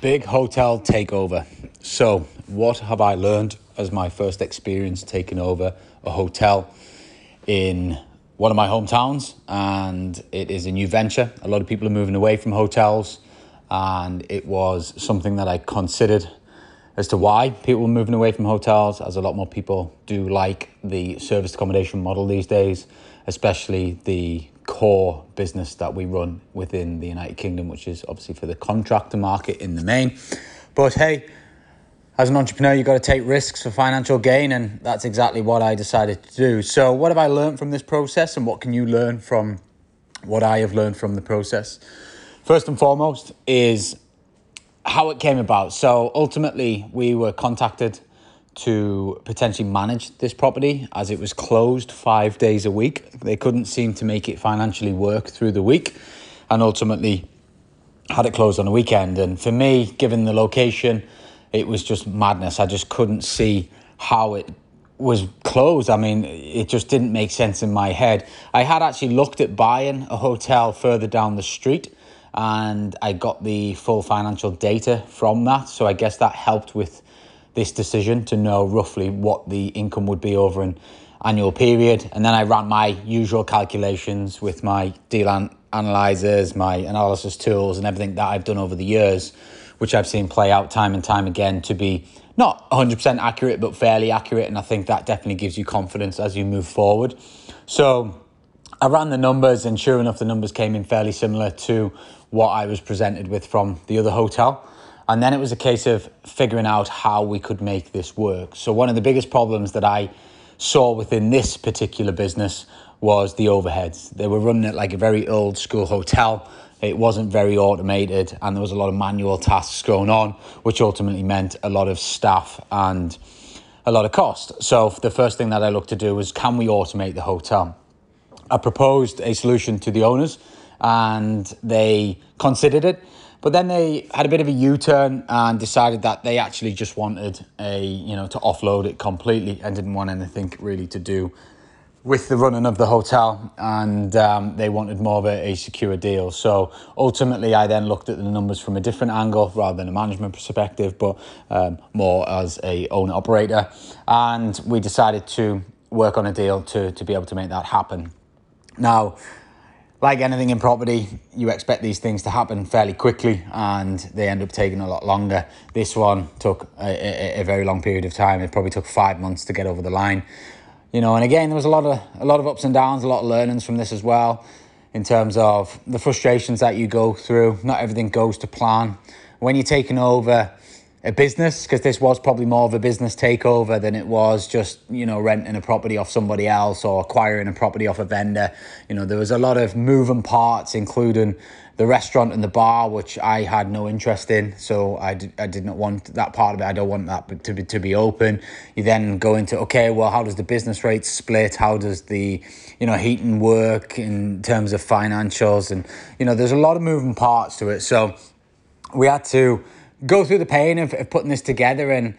big hotel takeover. So, what have I learned as my first experience taking over a hotel in one of my hometowns? And it is a new venture. A lot of people are moving away from hotels, and it was something that I considered as to why people were moving away from hotels, as a lot more people do like the service accommodation model these days, especially the core business that we run within the United Kingdom, which is obviously for the contractor market in the main. But hey, as an entrepreneur, you've got to take risks for financial gain, and that's exactly what I decided to do. So, what have I learned from this process, and what can you learn from what I have learned from the process? First and foremost, is how it came about. So, ultimately, we were contacted to potentially manage this property as it was closed five days a week. They couldn't seem to make it financially work through the week and ultimately had it closed on a weekend. And for me, given the location, it was just madness. I just couldn't see how it was closed. I mean, it just didn't make sense in my head. I had actually looked at buying a hotel further down the street and I got the full financial data from that. So I guess that helped with this decision to know roughly what the income would be over an annual period. And then I ran my usual calculations with my deal an- analyzers, my analysis tools, and everything that I've done over the years, which I've seen play out time and time again to be not 100% accurate, but fairly accurate. And I think that definitely gives you confidence as you move forward. So I ran the numbers, and sure enough, the numbers came in fairly similar to what I was presented with from the other hotel. And then it was a case of figuring out how we could make this work. So, one of the biggest problems that I saw within this particular business was the overheads. They were running it like a very old school hotel. It wasn't very automated, and there was a lot of manual tasks going on, which ultimately meant a lot of staff and a lot of cost. So, the first thing that I looked to do was can we automate the hotel? I proposed a solution to the owners, and they considered it but then they had a bit of a U-turn and decided that they actually just wanted a, you know, to offload it completely and didn't want anything really to do with the running of the hotel and um, they wanted more of a, a, secure deal. So ultimately, I then looked at the numbers from a different angle rather than a management perspective, but um, more as a owner operator. And we decided to work on a deal to, to be able to make that happen. Now, like anything in property, you expect these things to happen fairly quickly and they end up taking a lot longer. This one took a, a, a, very long period of time. It probably took five months to get over the line. You know, and again, there was a lot of a lot of ups and downs, a lot of learnings from this as well, in terms of the frustrations that you go through. Not everything goes to plan. When you're taking over a business because this was probably more of a business takeover than it was just you know renting a property off somebody else or acquiring a property off a vendor. You know there was a lot of moving parts including the restaurant and the bar which i had no interest in. So i, did, I did not want that part of it. I don't want that to be, to be open. You then go into okay well how does the business rate split? How does the you know heating work in terms of financials? And you know there's a lot of moving parts to it. So we had to go through the pain of, of putting this together and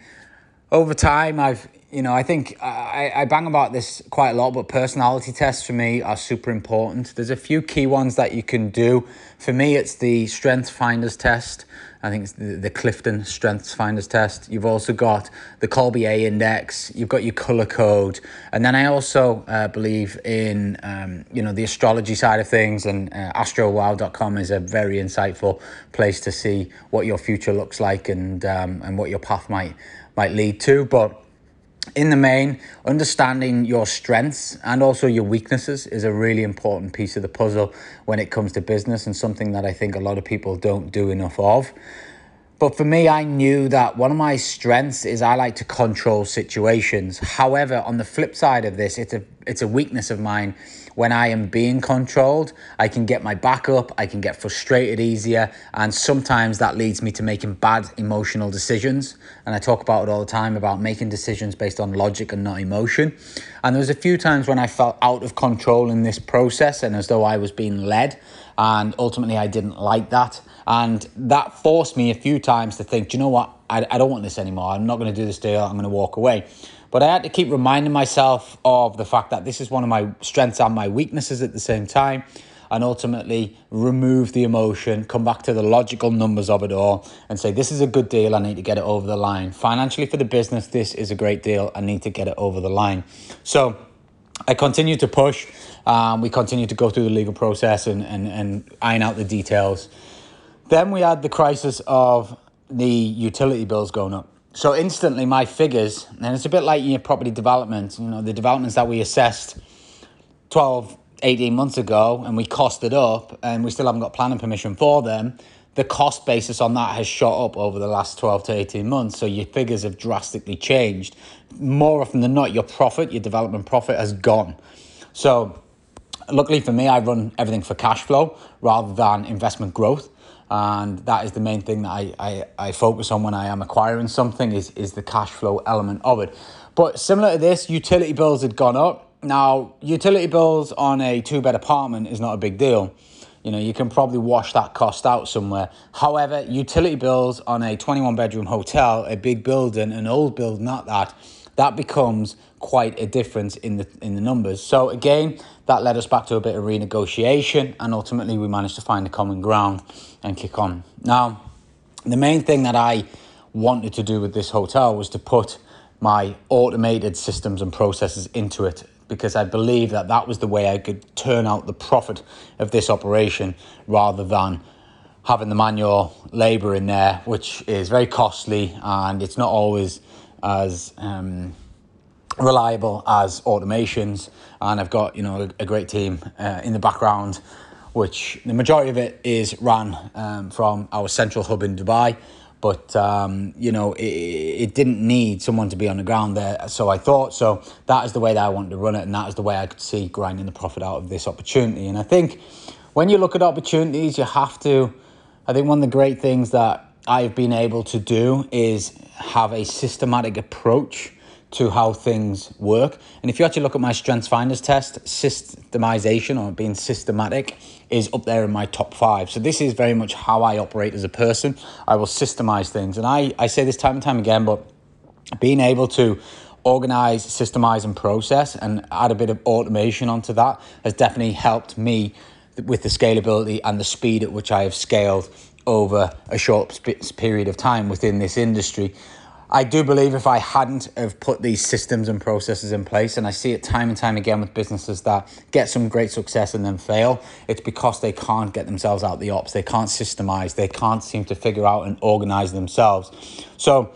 over time I've you know I think I, I bang about this quite a lot but personality tests for me are super important there's a few key ones that you can do for me it's the strength finders test I think it's the, the Clifton Strengths Finders Test. You've also got the Kolbe A Index. You've got your color code, and then I also uh, believe in um, you know the astrology side of things. And uh, AstroWow.com is a very insightful place to see what your future looks like and um, and what your path might might lead to. But in the main, understanding your strengths and also your weaknesses is a really important piece of the puzzle when it comes to business and something that I think a lot of people don't do enough of. But for me, I knew that one of my strengths is I like to control situations. However, on the flip side of this, it's a it's a weakness of mine when I am being controlled, I can get my back up, I can get frustrated easier, and sometimes that leads me to making bad emotional decisions. And I talk about it all the time about making decisions based on logic and not emotion. And there was a few times when I felt out of control in this process and as though I was being led, and ultimately I didn't like that. And that forced me a few times to think, do you know what? I, I don't want this anymore. I'm not going to do this deal. I'm going to walk away. But I had to keep reminding myself of the fact that this is one of my strengths and my weaknesses at the same time. and ultimately remove the emotion, come back to the logical numbers of it all, and say, This is a good deal. I need to get it over the line. Financially, for the business, this is a great deal. I need to get it over the line. So I continue to push. Um, we continue to go through the legal process and, and, and iron out the details. Then we had the crisis of the utility bills going up. So instantly, my figures, and it's a bit like your property development, you know, the developments that we assessed 12, 18 months ago and we costed up and we still haven't got planning permission for them, the cost basis on that has shot up over the last 12 to 18 months. So your figures have drastically changed. More often than not, your profit, your development profit has gone. So luckily for me, I run everything for cash flow rather than investment growth. And that is the main thing that I, I, I focus on when I am acquiring something is, is the cash flow element of it. But similar to this, utility bills had gone up now, utility bills on a two bed apartment is not a big deal. You know, you can probably wash that cost out somewhere. However, utility bills on a 21 bedroom hotel, a big building, an old building, not that, that becomes quite a difference in the in the numbers. So again, that led us back to a bit of renegotiation and ultimately we managed to find a common ground and kick on. Now, the main thing that I wanted to do with this hotel was to put my automated systems and processes into it because I believe that that was the way I could turn out the profit of this operation rather than having the manual labor in there, which is very costly and it's not always as um, reliable as automations. And I've got you know a, a great team uh, in the background, which the majority of it is ran um, from our central hub in Dubai. But um, you know, it, it didn't need someone to be on the ground there. So I thought so. That is the way that I wanted to run it, and that is the way I could see grinding the profit out of this opportunity. And I think when you look at opportunities, you have to. I think one of the great things that I've been able to do is have a systematic approach to how things work. And if you actually look at my Strengths Finders test, systemization or being systematic is up there in my top five. So this is very much how I operate as a person. I will systemize things. And I, I say this time and time again, but being able to organize, systemize, and process and add a bit of automation onto that has definitely helped me with the scalability and the speed at which I have scaled over a short period of time within this industry. I do believe if I hadn't have put these systems and processes in place, and I see it time and time again with businesses that get some great success and then fail, it's because they can't get themselves out the ops, they can't systemize, they can't seem to figure out and organize themselves. So,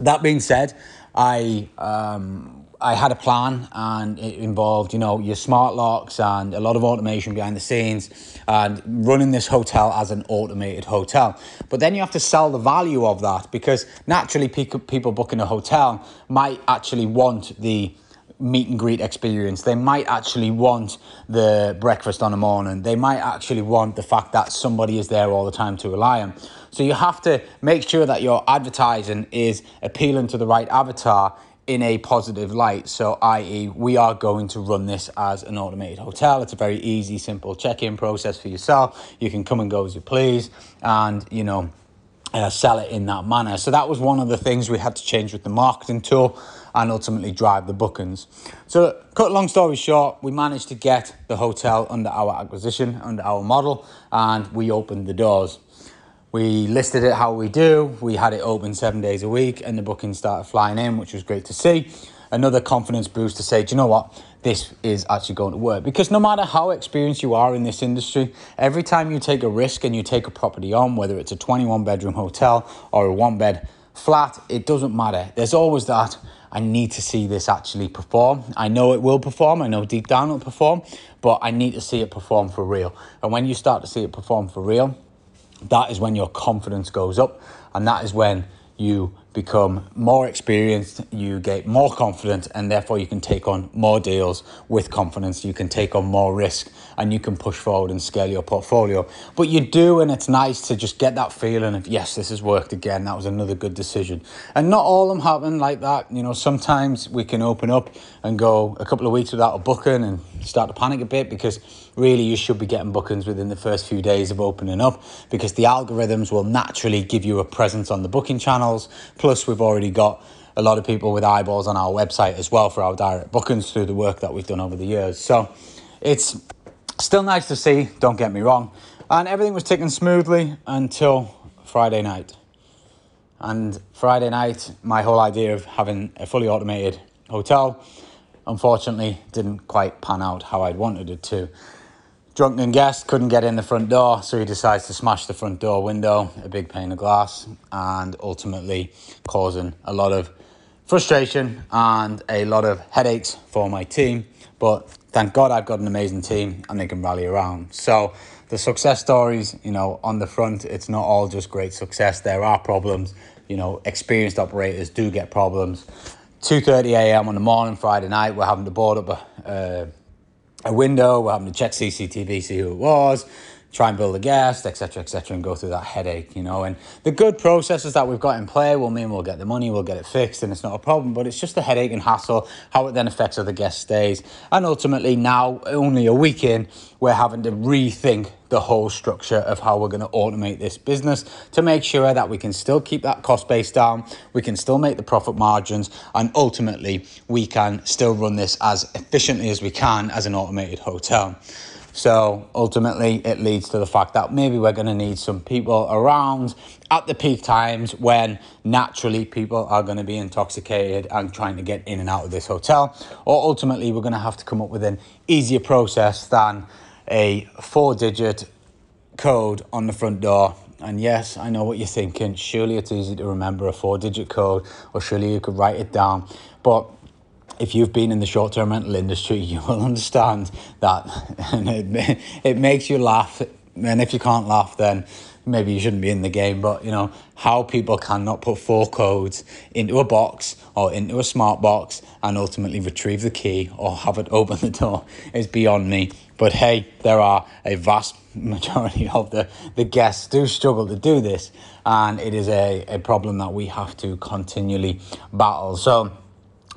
that being said, I um, I had a plan and it involved, you know, your smart locks and a lot of automation behind the scenes and running this hotel as an automated hotel. But then you have to sell the value of that because naturally people booking a hotel might actually want the meet and greet experience. They might actually want the breakfast on the morning. They might actually want the fact that somebody is there all the time to rely on. So you have to make sure that your advertising is appealing to the right avatar in a positive light. So, i.e., we are going to run this as an automated hotel. It's a very easy, simple check in process for yourself. You can come and go as you please, and you know, uh, sell it in that manner. So, that was one of the things we had to change with the marketing tool and ultimately drive the bookings. So, cut long story short, we managed to get the hotel under our acquisition, under our model, and we opened the doors. We listed it how we do. We had it open seven days a week, and the bookings started flying in, which was great to see. Another confidence boost to say, do you know what? This is actually going to work. Because no matter how experienced you are in this industry, every time you take a risk and you take a property on, whether it's a 21 bedroom hotel or a one bed flat, it doesn't matter. There's always that. I need to see this actually perform. I know it will perform. I know deep down it'll perform, but I need to see it perform for real. And when you start to see it perform for real, that is when your confidence goes up and that is when you become more experienced, you get more confident, and therefore you can take on more deals with confidence. You can take on more risk and you can push forward and scale your portfolio. But you do, and it's nice to just get that feeling of, yes, this has worked again. That was another good decision. And not all of them happen like that. You know, sometimes we can open up and go a couple of weeks without a booking and start to panic a bit because really you should be getting bookings within the first few days of opening up because the algorithms will naturally give you a presence on the booking channels Plus, we've already got a lot of people with eyeballs on our website as well for our direct bookings through the work that we've done over the years. So it's Still nice to see, don't get me wrong. And everything was ticking smoothly until Friday night. And Friday night, my whole idea of having a fully automated hotel unfortunately didn't quite pan out how I'd wanted it to. Drunken guest couldn't get in the front door, so he decides to smash the front door window, a big pane of glass, and ultimately causing a lot of frustration and a lot of headaches for my team. But thank God I've got an amazing team and they can rally around. So the success stories, you know, on the front, it's not all just great success. There are problems. You know, experienced operators do get problems. 2.30 a.m. on the morning, Friday night, we're having to board up a, uh, a window, we're having to check CCTV, see who it was, try and build a guest, etc., etc., and go through that headache, you know. And the good processes that we've got in play will mean we'll get the money, we'll get it fixed, and it's not a problem. But it's just the headache and hassle, how it then affects other guest stays, and ultimately now only a week in, we're having to rethink the whole structure of how we're going to automate this business to make sure that we can still keep that cost base down, we can still make the profit margins, and ultimately we can still run this as efficiently as we can as an automated hotel. So ultimately, it leads to the fact that maybe we're going to need some people around at the peak times when naturally people are going to be intoxicated and trying to get in and out of this hotel. Or ultimately, we're going to have to come up with an easier process than a four digit code on the front door. And yes, I know what you're thinking. Surely it's easy to remember a four digit code, or surely you could write it down. But if you've been in the short term rental industry, you will understand that. And it, it makes you laugh. And if you can't laugh, then maybe you shouldn't be in the game. But, you know, how people cannot put four codes into a box or into a smart box and ultimately retrieve the key or have it open the door is beyond me. But hey, there are a vast majority of the, the guests do struggle to do this. And it is a, a problem that we have to continually battle. So,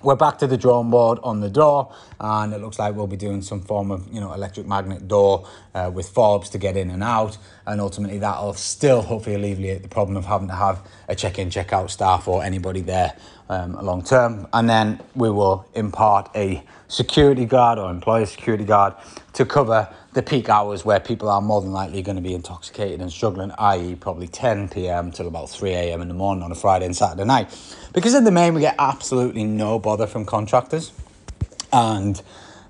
we're back to the drawing board on the door and it looks like we'll be doing some form of you know electric magnet door uh, with fobs to get in and out. And ultimately that'll still hopefully alleviate the problem of having to have a check-in check-out staff or anybody there um, long term and then we will impart a security guard or employer security guard to cover the peak hours where people are more than likely going to be intoxicated and struggling, i.e., probably 10 p.m. till about 3 a.m. in the morning on a Friday and Saturday night. Because in the main, we get absolutely no bother from contractors, and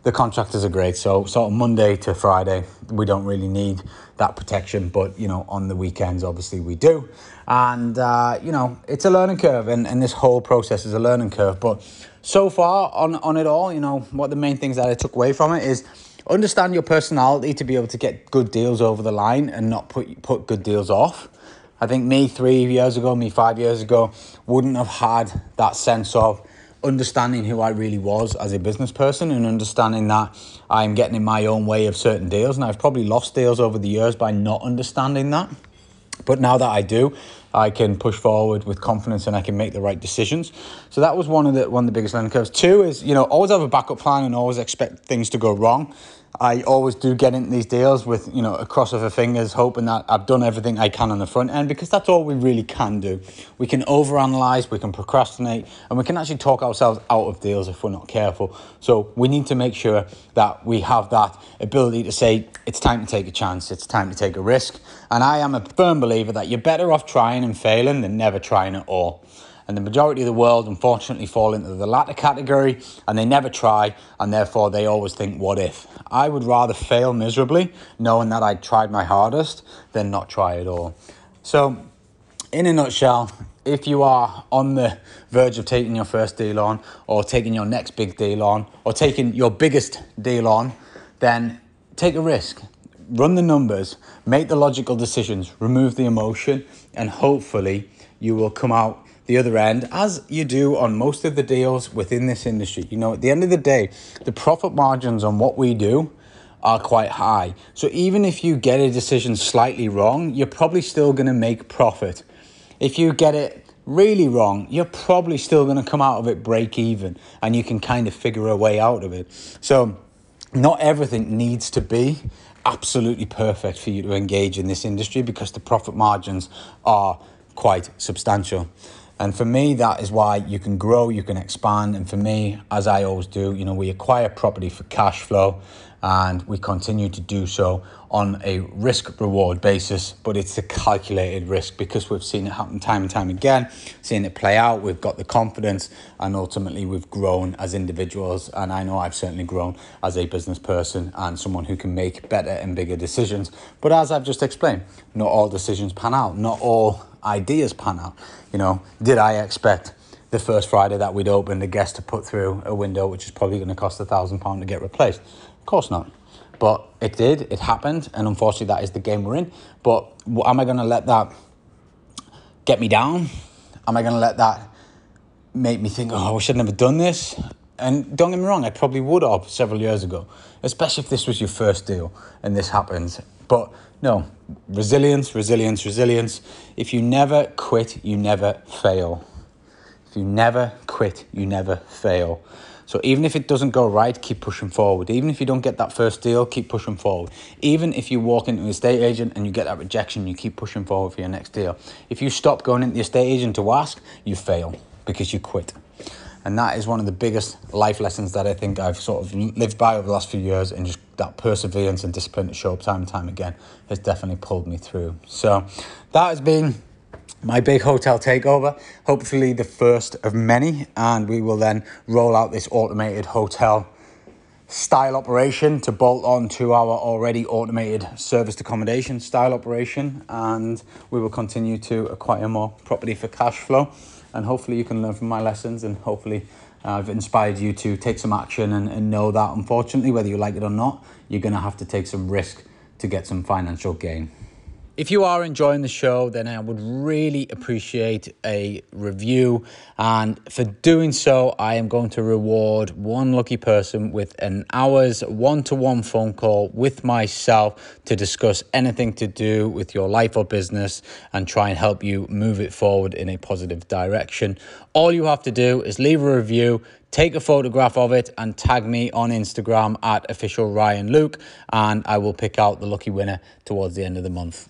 the contractors are great. So, sort of Monday to Friday, we don't really need that protection, but you know, on the weekends, obviously, we do. And uh, you know, it's a learning curve, and, and this whole process is a learning curve. But so far on on it all, you know, what the main things that I took away from it is understand your personality to be able to get good deals over the line and not put put good deals off. I think me three years ago, me five years ago, wouldn't have had that sense of understanding who I really was as a business person and understanding that I'm getting in my own way of certain deals. And I've probably lost deals over the years by not understanding that. But now that I do, I can push forward with confidence and I can make the right decisions. So that was one of the one of the biggest learning curves. Two is you know always have a backup plan and always expect things to go wrong. I always do get into these deals with you know a cross of the fingers, hoping that I've done everything I can on the front end because that's all we really can do. We can overanalyze, we can procrastinate, and we can actually talk ourselves out of deals if we're not careful. So we need to make sure that we have that ability to say it's time to take a chance, it's time to take a risk. And I am a firm believer that you're better off trying and failing than never trying at all. And the majority of the world, unfortunately, fall into the latter category and they never try, and therefore they always think, what if? I would rather fail miserably, knowing that I tried my hardest, than not try at all. So, in a nutshell, if you are on the verge of taking your first deal on, or taking your next big deal on, or taking your biggest deal on, then take a risk. Run the numbers, make the logical decisions, remove the emotion, and hopefully you will come out the other end, as you do on most of the deals within this industry. You know, at the end of the day, the profit margins on what we do are quite high. So even if you get a decision slightly wrong, you're probably still going to make profit. If you get it really wrong, you're probably still going to come out of it break even and you can kind of figure a way out of it. So not everything needs to be absolutely perfect for you to engage in this industry because the profit margins are quite substantial. And for me, that is why you can grow, you can expand. And for me, as I always do, you know, we acquire property for cash flow. And we continue to do so on a risk reward basis, but it's a calculated risk because we've seen it happen time and time again, seen it play out. We've got the confidence, and ultimately, we've grown as individuals. And I know I've certainly grown as a business person and someone who can make better and bigger decisions. But as I've just explained, not all decisions pan out, not all ideas pan out. You know, did I expect? the first Friday that we'd opened a guest to put through a window, which is probably going to cost a thousand pound to get replaced. Of course not. But it did, it happened, and unfortunately, that is the game we're in. But am I going to let that get me down? Am I going to let that make me think, oh, I I'd never done this? And don't get me wrong, I probably would have several years ago, especially if this was your first deal and this happens. But no, resilience, resilience, resilience. If you never quit, you never fail. If you never quit, you never fail. So even if it doesn't go right, keep pushing forward. Even if you don't get that first deal, keep pushing forward. Even if you walk into an estate agent and you get that rejection, you keep pushing forward for your next deal. If you stop going into the estate agent to ask, you fail because you quit. And that is one of the biggest life lessons that I think I've sort of lived by over the last few years, and just that perseverance and discipline to show up time and time again has definitely pulled me through. So that has been my big hotel takeover, hopefully the first of many, and we will then roll out this automated hotel style operation to bolt on to our already automated serviced accommodation style operation and we will continue to acquire more property for cash flow and hopefully you can learn from my lessons and hopefully I've inspired you to take some action and, and know that unfortunately whether you like it or not you're going to have to take some risk to get some financial gain. If you are enjoying the show, then I would really appreciate a review. And for doing so, I am going to reward one lucky person with an hour's one to one phone call with myself to discuss anything to do with your life or business and try and help you move it forward in a positive direction. All you have to do is leave a review, take a photograph of it and tag me on Instagram at official Ryan Luke, and I will pick out the lucky winner towards the end of the month.